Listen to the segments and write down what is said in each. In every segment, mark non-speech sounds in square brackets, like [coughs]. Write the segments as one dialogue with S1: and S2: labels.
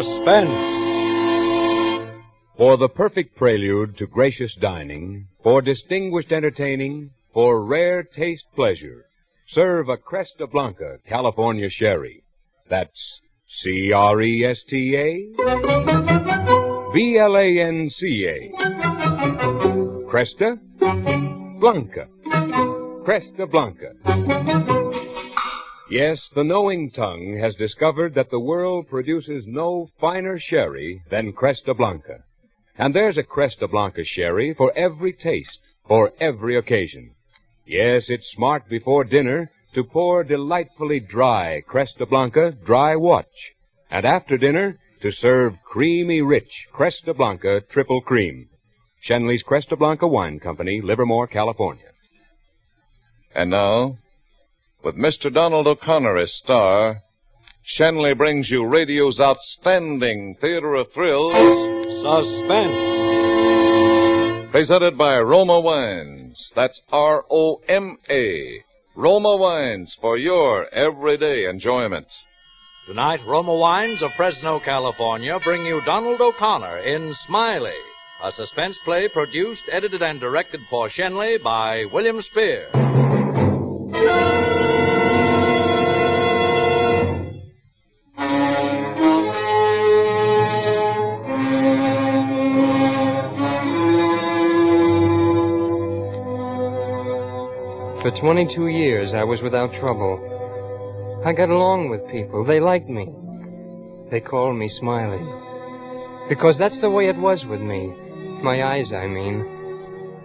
S1: Suspense. For the perfect prelude to gracious dining, for distinguished entertaining, for rare taste pleasure, serve a Cresta Blanca California Sherry. That's C R E S T A B L A N C A. Cresta Blanca. Cresta Blanca. Yes, the knowing tongue has discovered that the world produces no finer sherry than Cresta Blanca. And there's a Cresta Blanca sherry for every taste, for every occasion. Yes, it's smart before dinner to pour delightfully dry Cresta Blanca dry watch. And after dinner, to serve creamy rich Cresta Blanca triple cream. Schenley's Cresta Blanca Wine Company, Livermore, California.
S2: And now, with Mr. Donald O'Connor as star, Schenley brings you radio's outstanding theater of thrills,
S1: Suspense.
S2: presented by Roma Wines. That's R-O-M-A. Roma Wines for your everyday enjoyment.
S3: Tonight, Roma Wines of Fresno, California bring you Donald O'Connor in Smiley, a suspense play produced, edited, and directed for Schenley by William Spier.
S4: For 22 years, I was without trouble. I got along with people. They liked me. They called me Smiley. Because that's the way it was with me. My eyes, I mean.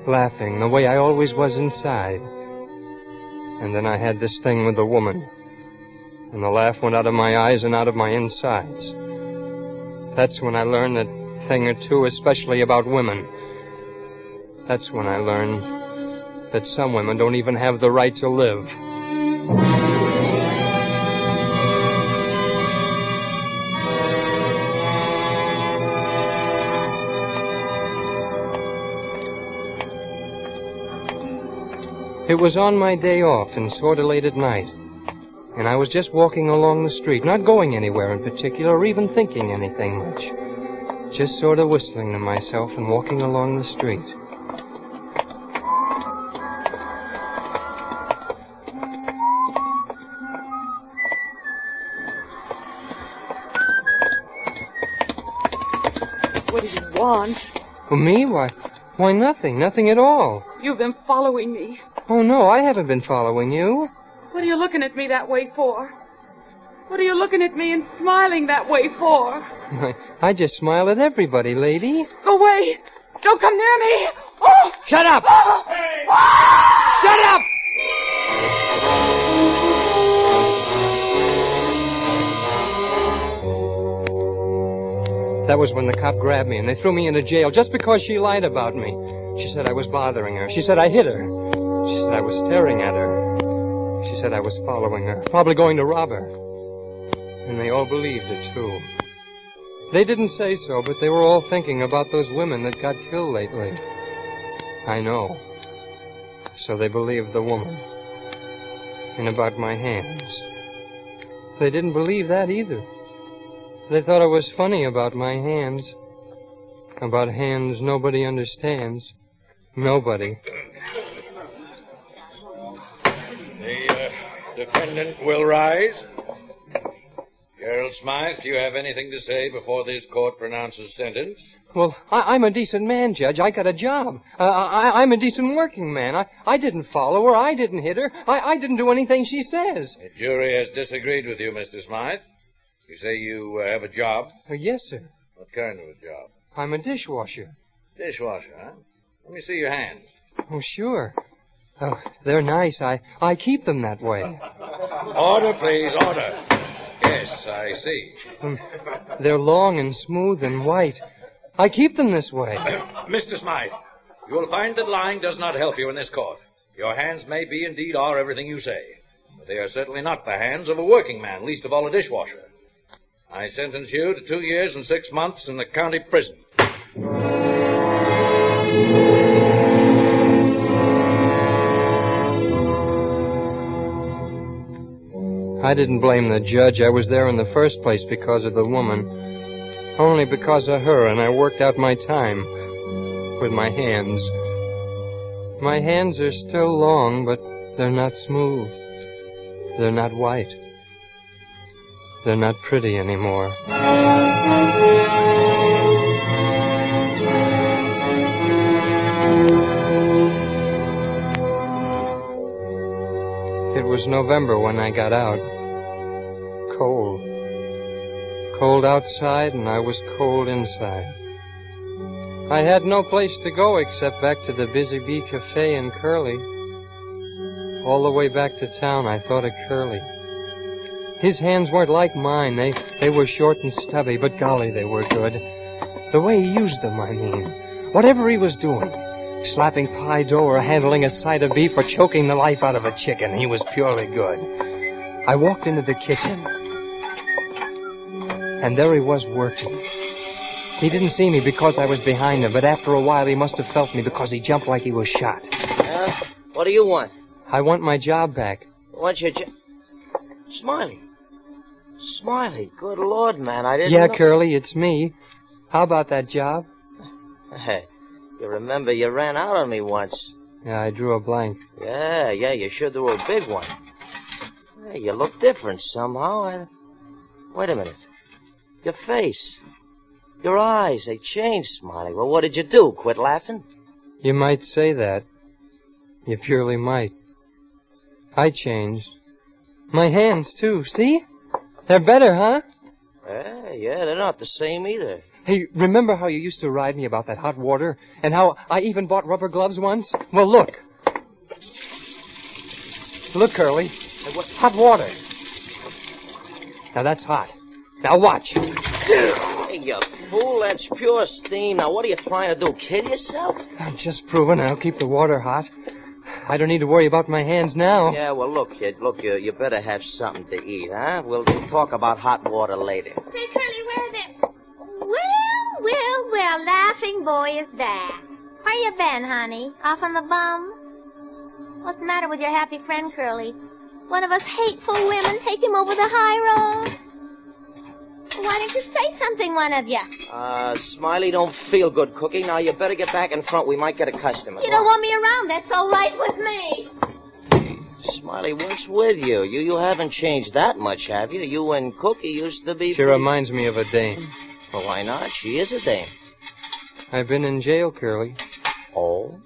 S4: Laughing, the way I always was inside. And then I had this thing with the woman. And the laugh went out of my eyes and out of my insides. That's when I learned that thing or two, especially about women. That's when I learned that some women don't even have the right to live. It was on my day off and sort of late at night. And I was just walking along the street, not going anywhere in particular or even thinking anything much. Just sort of whistling to myself and walking along the street.
S5: What do you want?
S4: Well, me? Why, why nothing. Nothing at all.
S5: You've been following me.
S4: Oh, no, I haven't been following you.
S5: What are you looking at me that way for? What are you looking at me and smiling that way for?
S4: I, I just smile at everybody, lady.
S5: Go away! Don't come near me! Oh!
S4: Shut up!
S5: Oh! Ah!
S4: Shut up! That was when the cop grabbed me and they threw me into jail just because she lied about me. She said I was bothering her. She said I hit her. She said I was staring at her. She said I was following her, probably going to rob her. And they all believed it, too. They didn't say so, but they were all thinking about those women that got killed lately. I know. So they believed the woman. And about my hands. They didn't believe that either. They thought it was funny about my hands. About hands nobody understands. Nobody.
S3: The uh, defendant will rise. Gerald Smythe, do you have anything to say before this court pronounces sentence?
S4: Well, I, I'm a decent man, Judge. I got a job. Uh, I, I'm a decent working man. I, I didn't follow her. I didn't hit her. I, I didn't do anything she says.
S3: The jury has disagreed with you, Mr. Smythe. You say you uh, have a job?
S4: Uh, yes, sir.
S3: What kind of a job?
S4: I'm a dishwasher.
S3: Dishwasher, huh? Let me see your hands.
S4: Oh, sure. Oh, they're nice. I, I keep them that way. [laughs]
S3: Order, please, order. Yes, I see.
S4: Um, they're long and smooth and white. I keep them this way. [coughs]
S3: Mr. Smythe, you will find that lying does not help you in this court. Your hands may be, indeed, are everything you say. But they are certainly not the hands of a working man, least of all a dishwasher. I sentence you to two years and six months in the county prison.
S4: I didn't blame the judge. I was there in the first place because of the woman. Only because of her, and I worked out my time with my hands. My hands are still long, but they're not smooth. They're not white. They're not pretty anymore. It was November when I got out. Cold. Cold outside, and I was cold inside. I had no place to go except back to the Busy Bee Cafe in Curly. All the way back to town, I thought of Curly. His hands weren't like mine. They, they were short and stubby, but golly, they were good. The way he used them, I mean. Whatever he was doing. Slapping pie dough or handling a side of beef or choking the life out of a chicken, he was purely good. I walked into the kitchen. And there he was working. He didn't see me because I was behind him, but after a while he must have felt me because he jumped like he was shot.
S6: Uh, what do you want?
S4: I want my job back.
S6: What's your job? Smiley. Smiley, good lord, man, I didn't
S4: Yeah,
S6: know...
S4: Curly, it's me. How about that job?
S6: Hey, you remember you ran out on me once.
S4: Yeah, I drew a blank.
S6: Yeah, yeah, you sure threw a big one. Hey, you look different somehow. I... Wait a minute. Your face. Your eyes, they changed, Smiley. Well, what did you do? Quit laughing?
S4: You might say that. You purely might. I changed. My hands, too. See? They're better, huh?
S6: Yeah, yeah, they're not the same either.
S4: Hey, remember how you used to ride me about that hot water? And how I even bought rubber gloves once? Well, look. Look, Curly. Hot water. Now that's hot. Now watch.
S6: Hey, you fool, that's pure steam. Now, what are you trying to do? Kill yourself?
S4: I'm just proving I'll keep the water hot. I don't need to worry about my hands now.
S6: Yeah, well, look, kid, look, you, you better have something to eat, huh? We'll, we'll talk about hot water later.
S7: Say, Curly, where the... Well, well, well, laughing boy is that. Where you been, honey? Off on the bum? What's the matter with your happy friend, Curly? One of us hateful women take him over the high road? Why don't you say something, one of you?
S6: Uh, Smiley don't feel good cooking. Now, you better get back in front. We might get a customer.
S7: You don't want me around. That's all right with me.
S6: Smiley, what's with you? You you haven't changed that much, have you? You and Cookie used to be...
S4: She reminds me of a dame.
S6: Well, why not? She is a dame.
S4: I've been in jail, Curly.
S6: Oh?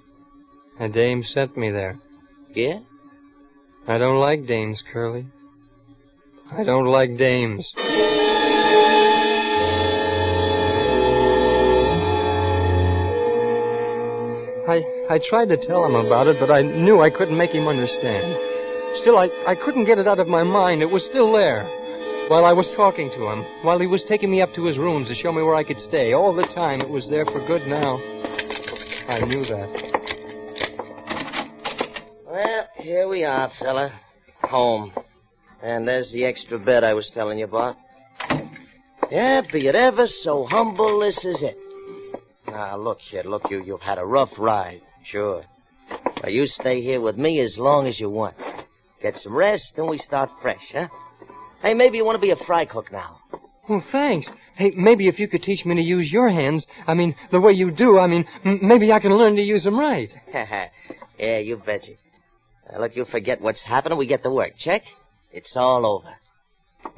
S4: A dame sent me there.
S6: Yeah?
S4: I don't like dames, Curly. I don't like dames. I, I tried to tell him about it, but I knew I couldn't make him understand. Still, I, I couldn't get it out of my mind. It was still there. While I was talking to him, while he was taking me up to his rooms to show me where I could stay, all the time it was there for good now. I knew that.
S6: Well, here we are, fella. Home. And there's the extra bed I was telling you about. Yeah, be it ever so humble, this is it. Now, look, kid, look, you, you've had a rough ride. Sure. Now, you stay here with me as long as you want. Get some rest, and we start fresh, huh? Hey, maybe you want to be a fry cook now.
S4: Well, thanks. Hey, maybe if you could teach me to use your hands, I mean, the way you do, I mean, m- maybe I can learn to use them right. [laughs]
S6: yeah, you betcha. Uh, now, look, you forget what's happening, we get to work. Check? It's all over.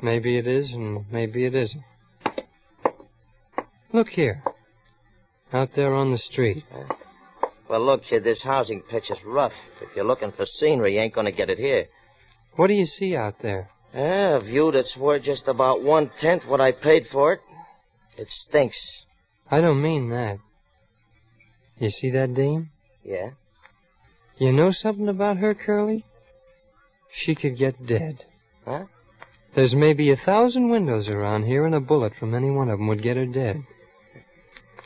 S4: Maybe it is, and maybe it isn't. Look here. Out there on the street.
S6: Well, look, kid, this housing pitch is rough. If you're looking for scenery, you ain't gonna get it here.
S4: What do you see out there?
S6: Yeah, a view that's worth just about one tenth what I paid for it. It stinks.
S4: I don't mean that. You see that dame?
S6: Yeah?
S4: You know something about her, Curly? She could get dead.
S6: Huh?
S4: There's maybe a thousand windows around here, and a bullet from any one of them would get her dead.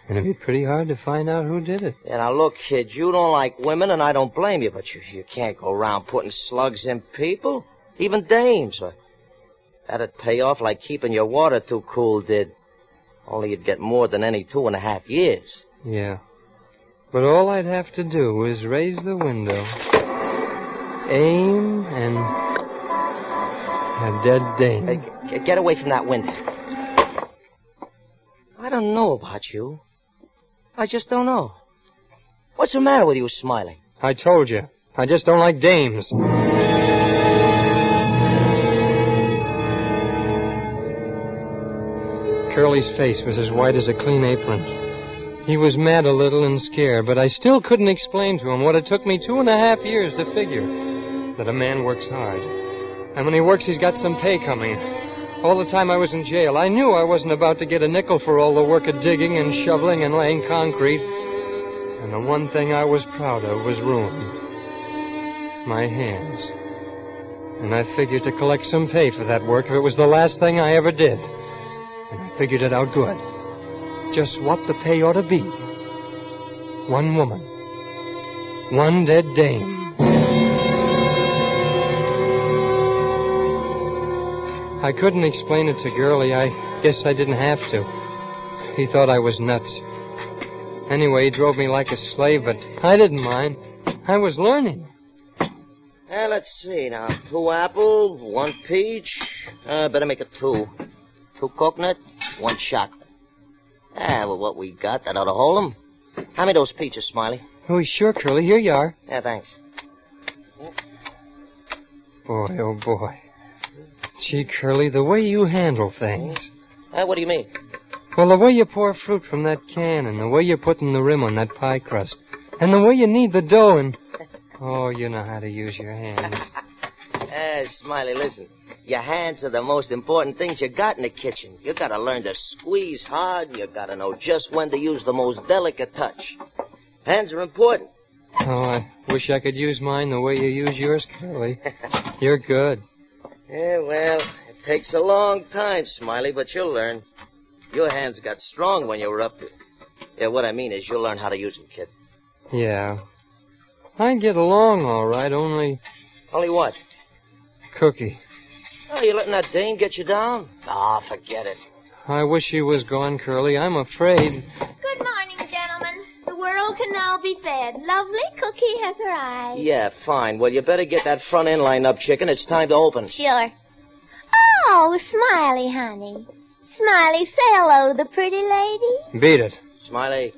S4: And it'd be pretty hard to find out who did it.
S6: Yeah, now look, kid, you don't like women, and I don't blame you, but you, you can't go around putting slugs in people. Even dames. Uh, That'd pay off like keeping your water too cool did. Only you'd get more than any two and a half years.
S4: Yeah. But all I'd have to do is raise the window, aim, and a dead dame.
S6: Hey, get away from that window. I don't know about you. I just don't know. What's the matter with you, smiling?
S4: I told you. I just don't like dames. Curly's face was as white as a clean apron. He was mad a little and scared, but I still couldn't explain to him what it took me two and a half years to figure. That a man works hard. And when he works, he's got some pay coming. All the time I was in jail, I knew I wasn't about to get a nickel for all the work of digging and shoveling and laying concrete. And the one thing I was proud of was ruined. My hands. And I figured to collect some pay for that work if it was the last thing I ever did. And I figured it out good. Just what the pay ought to be. One woman. One dead dame. I couldn't explain it to Curly. I guess I didn't have to. He thought I was nuts. Anyway, he drove me like a slave, but I didn't mind. I was learning.
S6: Uh, let's see now. Two apple, one peach. Uh, better make it two. Two coconut, one chocolate. Ah, well, what we got, that ought to hold 'em. Hand me those peaches, Smiley.
S4: Oh, sure, Curly. Here you are.
S6: Yeah, thanks.
S4: Boy, oh boy. Gee, Curly, the way you handle things.
S6: Uh, what do you mean?
S4: Well, the way you pour fruit from that can, and the way you're putting the rim on that pie crust, and the way you knead the dough, and [laughs] oh, you know how to use your hands.
S6: Uh, Smiley, listen. Your hands are the most important things you got in the kitchen. You gotta learn to squeeze hard, and you gotta know just when to use the most delicate touch. Hands are important.
S4: Oh, I wish I could use mine the way you use yours, Curly. [laughs] You're good.
S6: Yeah, well, it takes a long time, Smiley, but you'll learn. Your hands got strong when you were up. Yeah, what I mean is you'll learn how to use them, kid.
S4: Yeah. I get along all right, only
S6: Only what?
S4: Cookie.
S6: Oh, you letting that dame get you down? Ah, forget it.
S4: I wish he was gone, Curly. I'm afraid.
S7: Good morning, gentlemen. The can now be fed. Lovely Cookie has arrived.
S6: Yeah, fine. Well, you better get that front end lined up, chicken. It's time to open.
S7: Sure. Oh, Smiley, honey. Smiley, say hello to the pretty lady.
S4: Beat it.
S6: Smiley.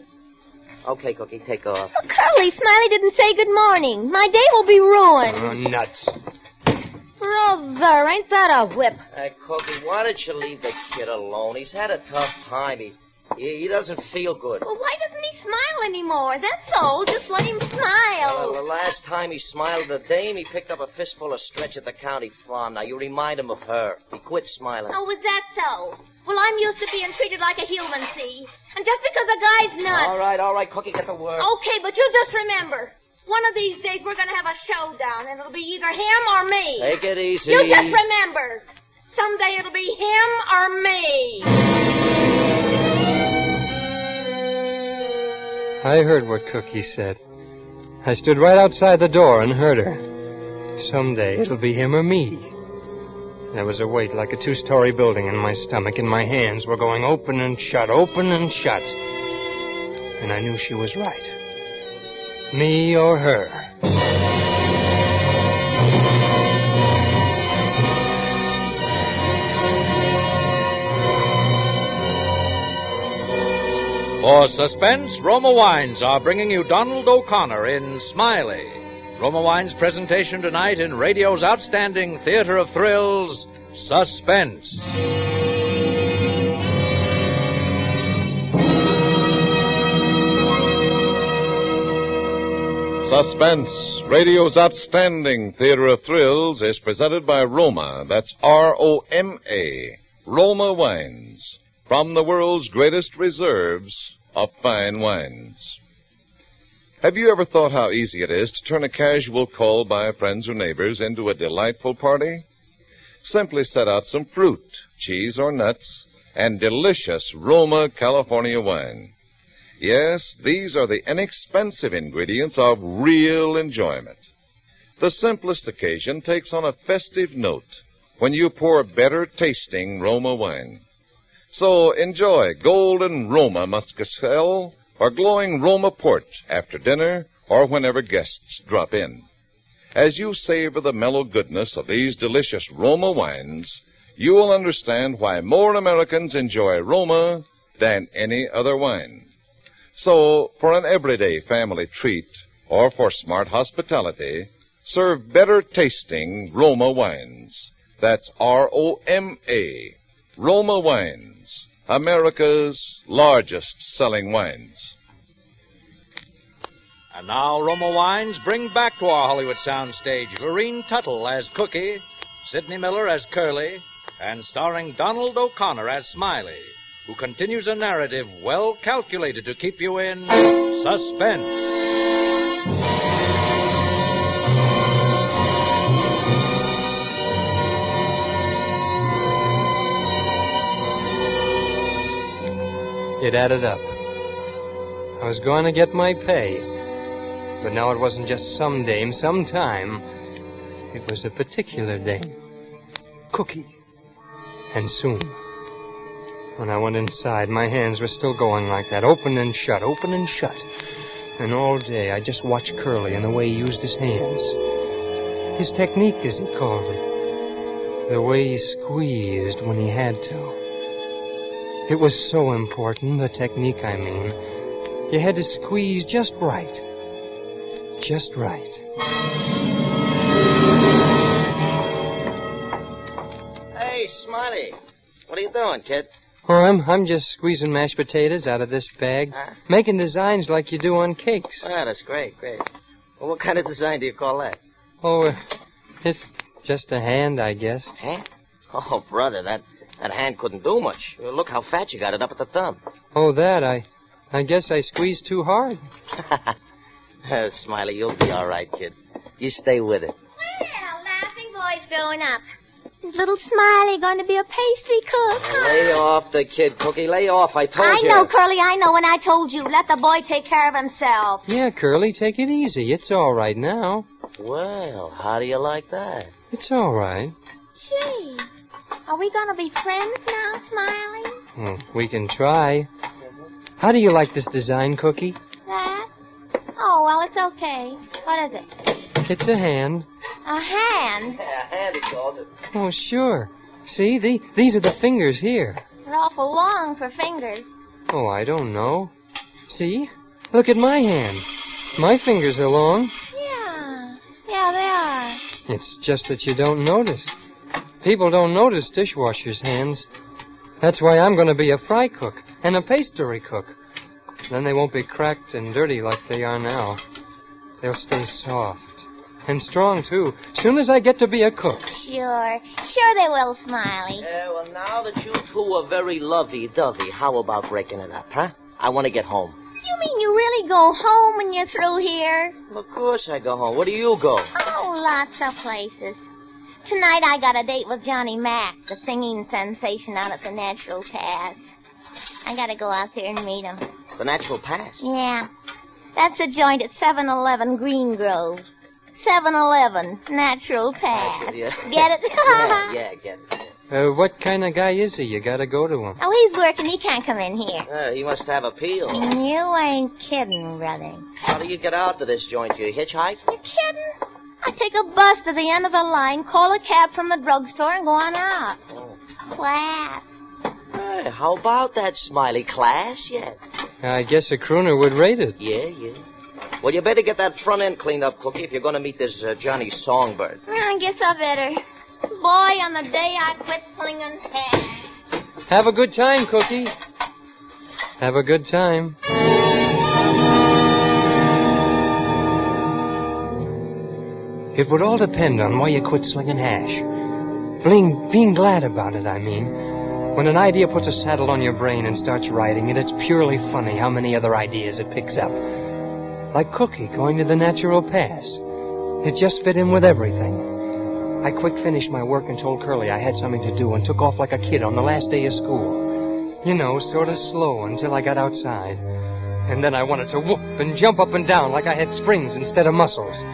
S6: Okay, Cookie, take off.
S7: Oh, Curly, Smiley didn't say good morning. My day will be ruined.
S4: Oh, nuts.
S7: Brother, ain't that a whip?
S6: Hey, Cookie, why don't you leave the kid alone? He's had a tough time. He, he, he doesn't feel good.
S7: Well, why doesn't he smile anymore? That's all. Just let him
S6: Well,
S7: smile.
S6: the last time he smiled at the dame, he picked up a fistful of stretch at the county farm. Now, you remind him of her. He quit smiling.
S7: Oh, was that so? Well, I'm used to being treated like a human, see? And just because a guy's nuts.
S6: All right, all right, Cookie, get to work.
S7: Okay, but you just remember, one of these days we're gonna have a showdown, and it'll be either him or me.
S6: Take it easy.
S7: You just remember, someday it'll be him or me.
S4: I heard what Cookie said. I stood right outside the door and heard her. Someday it'll be him or me. There was a weight like a two-story building in my stomach, and my hands were going open and shut, open and shut. And I knew she was right. Me or her.
S3: For suspense, Roma Wines are bringing you Donald O'Connor in Smiley. Roma Wines' presentation tonight in radio's outstanding theater of thrills, Suspense.
S2: Suspense, radio's outstanding theater of thrills, is presented by Roma. That's R-O-M-A. Roma Wines. From the world's greatest reserves of fine wines. Have you ever thought how easy it is to turn a casual call by friends or neighbors into a delightful party? Simply set out some fruit, cheese or nuts, and delicious Roma California wine. Yes, these are the inexpensive ingredients of real enjoyment. The simplest occasion takes on a festive note when you pour better tasting Roma wine. So enjoy golden Roma Muscatel or glowing Roma Port after dinner or whenever guests drop in. As you savor the mellow goodness of these delicious Roma wines, you will understand why more Americans enjoy Roma than any other wine. So, for an everyday family treat or for smart hospitality, serve better tasting Roma wines. That's R-O-M-A. Roma Wines, America's largest selling wines.
S3: And now Roma Wines bring back to our Hollywood soundstage Lurene Tuttle as Cookie, Sidney Miller as Curly, and starring Donald O'Connor as Smiley, who continues a narrative well calculated to keep you in suspense.
S4: It added up. I was going to get my pay. But now it wasn't just some dame, some time. It was a particular dame. Cookie. And soon. When I went inside, my hands were still going like that, open and shut, open and shut. And all day I just watched Curly and the way he used his hands. His technique, as he called it. The way he squeezed when he had to. It was so important, the technique, I mean. You had to squeeze just right. Just right.
S6: Hey, Smiley. What are you doing, kid?
S4: Oh, I'm, I'm just squeezing mashed potatoes out of this bag,
S6: Huh?
S4: making designs like you do on cakes.
S6: Ah, that's great, great. Well, what kind of design do you call that?
S4: Oh, uh, it's just a hand, I guess.
S6: Hand? Oh, brother, that, that hand couldn't do much. Look how fat you got it up at the thumb.
S4: Oh, that, I, I guess I squeezed too hard. [laughs]
S6: Uh, Smiley, you'll be all right, kid. You stay with it.
S7: Well, laughing boy's growing up. Is little Smiley going to be a pastry cook? huh?
S6: Lay off the kid, Cookie. Lay off. I told
S7: I
S6: you.
S7: I know, Curly, I know when I told you. Let the boy take care of himself.
S4: Yeah, Curly, take it easy. It's all right now.
S6: Well, how do you like that?
S4: It's all right.
S7: Gee, are we going to be friends now, Smiley?
S4: Hmm, we can try. How do you like this design, Cookie?
S7: That? Oh, well, it's okay. What is it?
S4: It's a hand.
S7: A hand? [laughs]
S6: Yeah, hand he calls it.
S4: Oh, sure. See, the, these are the fingers here.
S7: They're awful long for fingers.
S4: Oh, I don't know. See? Look at my hand. My fingers are long.
S7: Yeah. Yeah, they are.
S4: It's just that you don't notice. People don't notice dishwashers' hands. That's why I'm going to be a fry cook and a pastry cook. Then they won't be cracked and dirty like they are now. They'll stay soft. And strong, too. Soon as I get to be a cook.
S7: Sure. Sure they will, Smiley.
S6: Yeah, well, now that you two are very lovey-dovey, how about breaking it up, huh? I want to get home.
S7: You mean you really go home when you're through here?
S6: Of course I go home. Where do you go?
S7: Oh, lots of places. Tonight I got a date with Johnny Mack, the singing sensation out at the Natural Pass. I gotta go out there and meet him.
S6: The Natural Pass.
S7: Yeah. That's a joint at 7-Eleven Green Grove. 7-Eleven Natural Pass.
S6: Yeah.
S7: Get it? [laughs]
S6: yeah, yeah, [laughs] get it.
S4: Uh, what kind of guy is he? You gotta go to him.
S7: Oh, he's working. He can't come in here.
S6: Uh, he must have appeal.
S7: You ain't kidding, brother.
S6: How do you get out to this joint? You hitchhike?
S7: You kidding? I take a bus to the end of the line, call a cab from the drugstore, and go on out.
S6: Oh.
S7: Class.
S6: Hey, how about that smiley class yet?
S4: I guess a crooner would rate it.
S6: Yeah, yeah. Well, you better get that front end cleaned up, Cookie, if you're going to meet this uh, Johnny Songbird.
S7: I guess I better. Boy, on the day I quit slinging hair.
S4: Have a good time, Cookie. Have a good time. It would all depend on why you quit slinging hash. Being, being glad about it, I mean. When an idea puts a saddle on your brain and starts riding it, it's purely funny how many other ideas it picks up. Like Cookie going to the Natural Pass. It just fit in with everything. I quick finished my work and told Curly I had something to do and took off like a kid on the last day of school. You know, sort of slow until I got outside. And then I wanted to whoop and jump up and down like I had springs instead of muscles.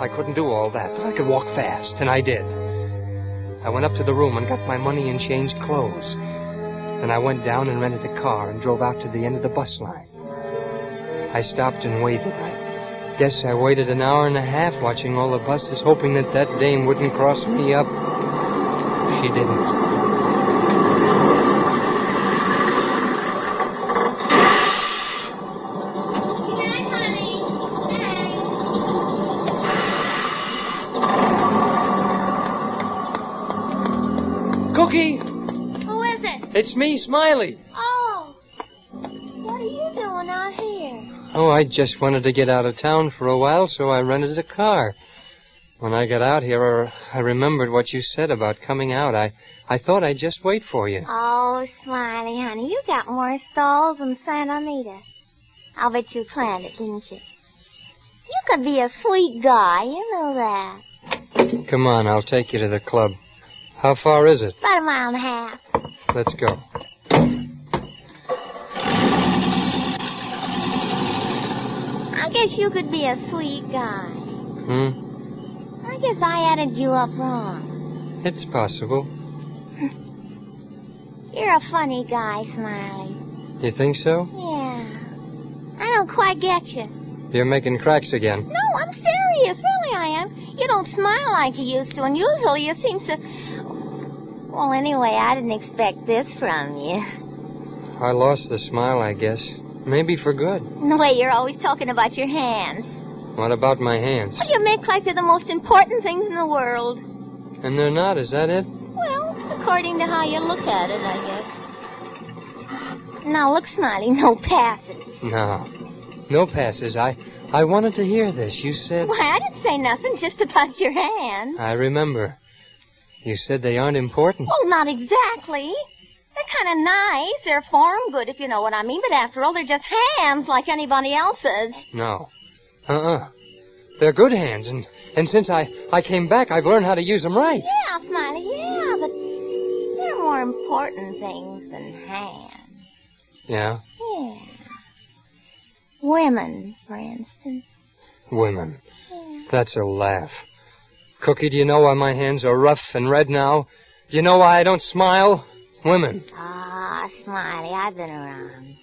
S4: I couldn't do all that, but I could walk fast, and I did. I went up to the room and got my money and changed clothes. Then I went down and rented a car and drove out to the end of the bus line. I stopped and waited. I guess I waited an hour and a half watching all the buses, hoping that that dame wouldn't cross me up. She didn't. It's me, Smiley.
S7: Oh. What are you doing out here?
S4: Oh, I just wanted to get out of town for a while, so I rented a car. When I got out here, I remembered what you said about coming out. I, I thought I'd just wait for you.
S7: Oh, Smiley, honey, you got more stalls than Santa Anita. I'll bet you planned it, didn't you? You could be a sweet guy, you know that.
S4: Come on, I'll take you to the club. How far is it?
S7: About a mile and a half.
S4: Let's go.
S7: I guess you could be a sweet guy.
S4: Hmm?
S7: I guess I added you up wrong.
S4: It's possible. [laughs]
S7: You're a funny guy, Smiley.
S4: You think so?
S7: Yeah. I don't quite get you.
S4: You're making cracks again.
S7: No, I'm serious. Really, I am. You don't smile like you used to, and usually you seem to. Well, anyway, I didn't expect this from you.
S4: I lost the smile, I guess. Maybe for good.
S7: The way you're always talking about your hands.
S4: What about my hands?
S7: Well, you make like they're the most important things in the world.
S4: And they're not, is that it?
S7: Well, it's according to how you look at it, I guess. Now, look, Smiley, no passes.
S4: No. No passes. I I wanted to hear this. You said
S7: Why, I didn't say nothing just about your hands.
S4: I remember. You said they aren't important.
S7: Well, not exactly. They're kind of nice. They're form good, if you know what I mean. But after all, they're just hands like anybody else's.
S4: No. Uh-uh. They're good hands, and, and since I, I came back, I've learned how to use them right.
S7: Yeah, Smiley, yeah, but they're more important things than hands.
S4: Yeah?
S7: Yeah. Women, for instance.
S4: Women.
S7: Yeah.
S4: That's a laugh. Cookie, do you know why my hands are rough and red now? Do you know why I don't smile? Women.
S7: Ah, Smiley, I've been around.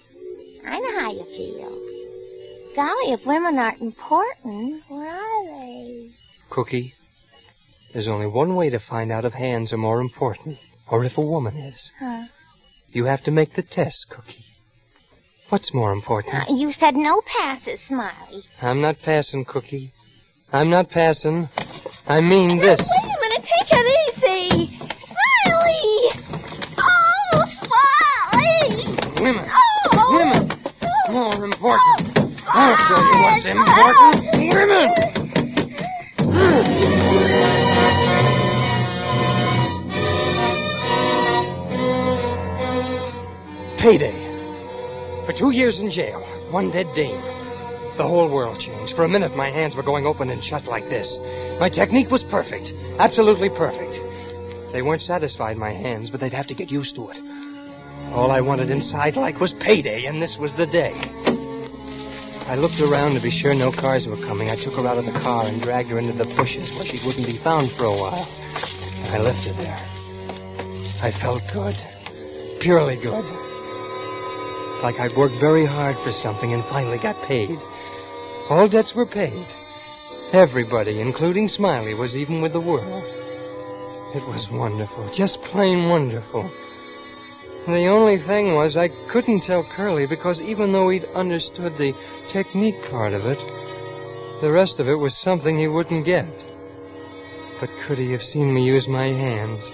S7: I know how you feel. Golly, if women aren't important, where are they?
S4: Cookie, there's only one way to find out if hands are more important, or if a woman is.
S7: Huh?
S4: You have to make the test, Cookie. What's more important?
S7: Uh, you said no passes, Smiley.
S4: I'm not passing, Cookie. I'm not passing. I mean this.
S7: Wait a minute, take it easy. Smiley! Oh, Smiley!
S4: Women.
S7: Oh!
S4: Women. More important. Oh, I'll show you what's important. Women. Payday. For two years in jail, one dead dame. The whole world changed. For a minute, my hands were going open and shut like this. My technique was perfect. Absolutely perfect. They weren't satisfied, my hands, but they'd have to get used to it. All I wanted inside like was payday, and this was the day. I looked around to be sure no cars were coming. I took her out of the car and dragged her into the bushes where she wouldn't be found for a while. And I left her there. I felt good. Purely good. Like I'd worked very hard for something and finally got paid. All debts were paid. Everybody, including Smiley, was even with the world. It was wonderful. Just plain wonderful. The only thing was I couldn't tell Curly because even though he'd understood the technique part of it, the rest of it was something he wouldn't get. But could he have seen me use my hands,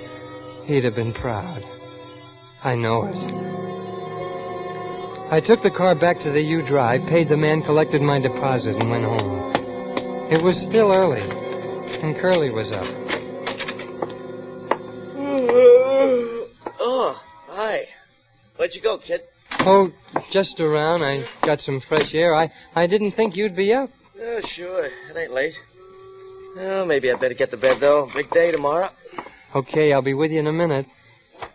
S4: he'd have been proud. I know it. I took the car back to the U Drive, paid the man, collected my deposit, and went home. It was still early, and Curly was up.
S6: Oh, hi. Where'd you go, kid?
S4: Oh, just around. I got some fresh air. I, I didn't think you'd be up.
S6: Yeah, sure. It ain't late. Well, maybe I'd better get to bed, though. Big day tomorrow.
S4: Okay, I'll be with you in a minute.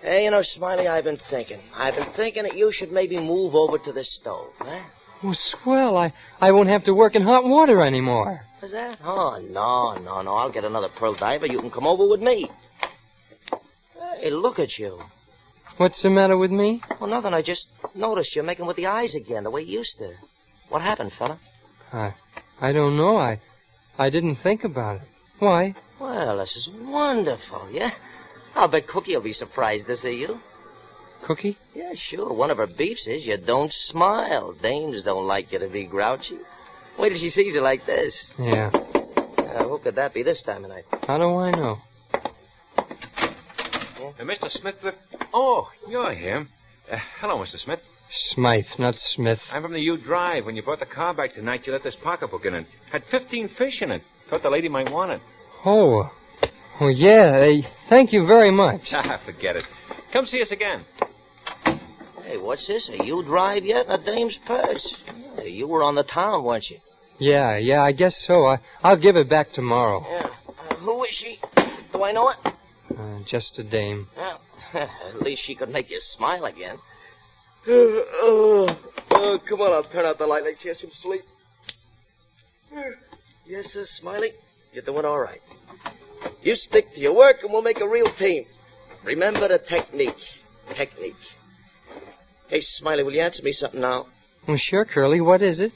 S6: Hey, you know, Smiley, I've been thinking. I've been thinking that you should maybe move over to the stove, eh? huh?
S4: Oh, swell. I, I won't have to work in hot water anymore.
S6: Is that? Oh, no, no, no. I'll get another pearl diver. You can come over with me. Hey, look at you.
S4: What's the matter with me?
S6: Well, nothing. I just noticed you're making with the eyes again, the way you used to. What happened, fella?
S4: I, I don't know. I, I didn't think about it. Why?
S6: Well, this is wonderful, yeah? I'll bet Cookie will be surprised to see you.
S4: Cookie?
S6: Yeah, sure. One of her beefs is you don't smile. Dames don't like you to be grouchy. Wait till she sees you like this.
S4: Yeah.
S6: Uh, who could that be this time of night?
S4: How do I know?
S8: Uh, Mr. Smith, look. Oh, you're him. Uh, hello, Mr. Smith.
S4: Smythe, not Smith.
S8: I'm from the U Drive. When you brought the car back tonight, you let this pocketbook in it. Had 15 fish in it. Thought the lady might want it.
S4: Oh. Oh, yeah. Uh, thank you very much. [laughs]
S8: Ah, forget it. Come see us again.
S6: Hey, what's this? Are you drive yet in a dame's purse? Hey, you were on the town, weren't you?
S4: Yeah, yeah, I guess so. I, I'll give it back tomorrow.
S6: Yeah. Uh, who is she? Do I know it?
S4: Uh, just a dame.
S6: Well, [laughs] at least she could make you smile again. Uh, uh, uh, come on, I'll turn out the light. Let's get some sleep. Yes, sir, Smiley. You're doing all right. You stick to your work and we'll make a real team. Remember the technique. Technique. Hey, Smiley, will you answer me something now?
S4: Well, sure, Curly. What is it?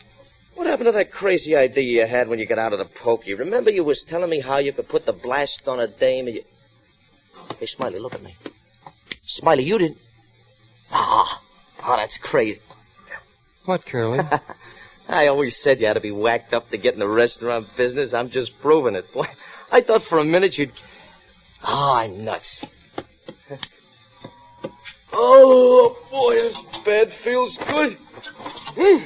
S6: What happened to that crazy idea you had when you got out of the pokey? Remember you was telling me how you could put the blast on a dame you... Hey, Smiley, look at me. Smiley, you didn't... Ah, oh, that's crazy.
S4: What, Curly? [laughs]
S6: I always said you had to be whacked up to get in the restaurant business. I'm just proving it. [laughs] Boy, I thought for a minute you'd... Oh, I'm nuts. Oh, boy, this bed feels good. Hmm.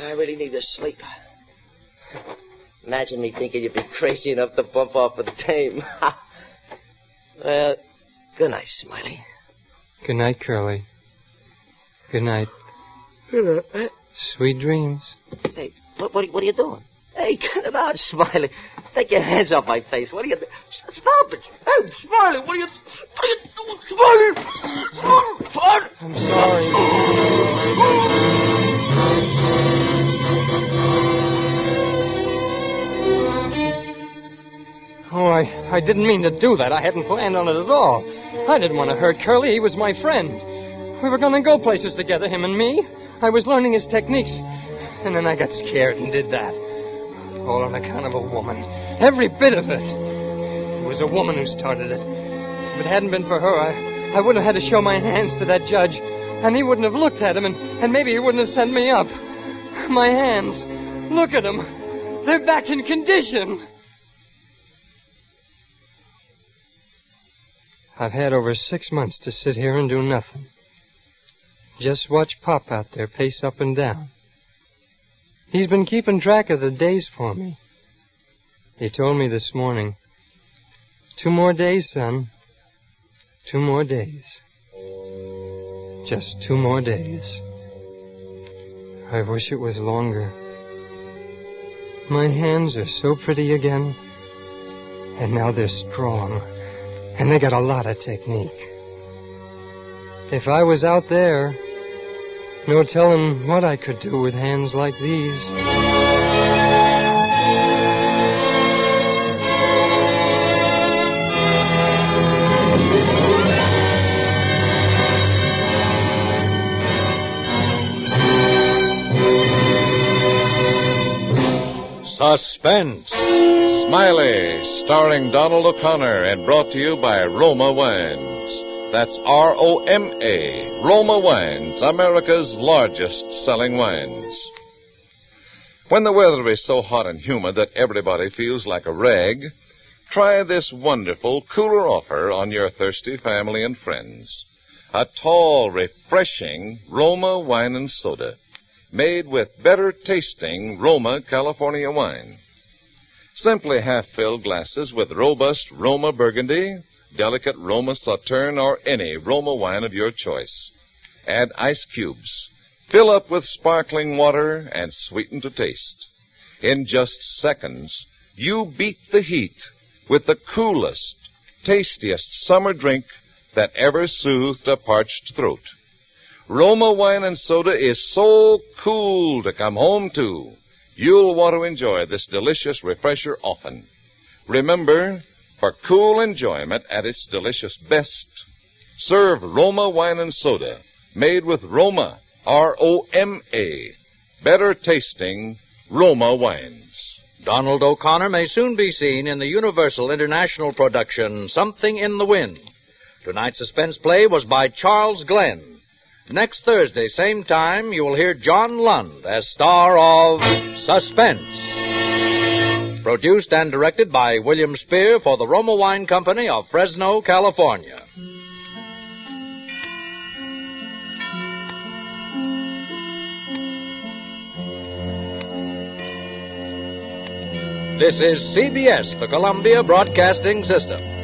S6: I really need to sleep. Imagine me thinking you'd be crazy enough to bump off a dame. [laughs] well, good night, Smiley.
S4: Good night, Curly. Good night.
S6: Good night.
S4: Sweet dreams.
S6: Hey, what, what, what are you doing? Hey, get it out, Smiley. Take your hands off my face. What are you doing? Stop it. Hey, Smiley, what are you, what are you doing, Smiley? Smiley.
S4: I'm sorry. Oh, I, I didn't mean to do that. I hadn't planned on it at all. I didn't want to hurt Curly. He was my friend. We were going to go places together, him and me. I was learning his techniques. And then I got scared and did that. All on account of a woman. Every bit of it. It was a woman who started it. If it hadn't been for her, I, I wouldn't have had to show my hands to that judge. And he wouldn't have looked at and, and maybe he wouldn't have sent me up. My hands. Look at them. They're back in condition. I've had over six months to sit here and do nothing. Just watch Pop out there pace up and down. He's been keeping track of the days for me. He told me this morning, two more days, son. Two more days. Just two more days. I wish it was longer. My hands are so pretty again. And now they're strong. And they got a lot of technique. If I was out there, no telling what I could do with hands like these.
S2: Suspense. Smiley, starring Donald O'Connor and brought to you by Roma Wines. That's R O M A. Roma Wines, America's largest selling wines. When the weather is so hot and humid that everybody feels like a rag, try this wonderful cooler offer on your thirsty family and friends. A tall, refreshing Roma wine and soda made with better tasting Roma California wine. Simply half fill glasses with robust Roma Burgundy, delicate Roma Sauterne, or any Roma wine of your choice. Add ice cubes. Fill up with sparkling water and sweeten to taste. In just seconds, you beat the heat with the coolest, tastiest summer drink that ever soothed a parched throat. Roma wine and soda is so cool to come home to. You'll want to enjoy this delicious refresher often. Remember, for cool enjoyment at its delicious best, serve Roma wine and soda, made with Roma, R-O-M-A, better tasting Roma wines.
S3: Donald O'Connor may soon be seen in the Universal International production Something in the Wind. Tonight's suspense play was by Charles Glenn. Next Thursday, same time, you will hear John Lund as star of Suspense. Produced and directed by William Spier for the Roma Wine Company of Fresno, California. This is CBS, the Columbia Broadcasting System.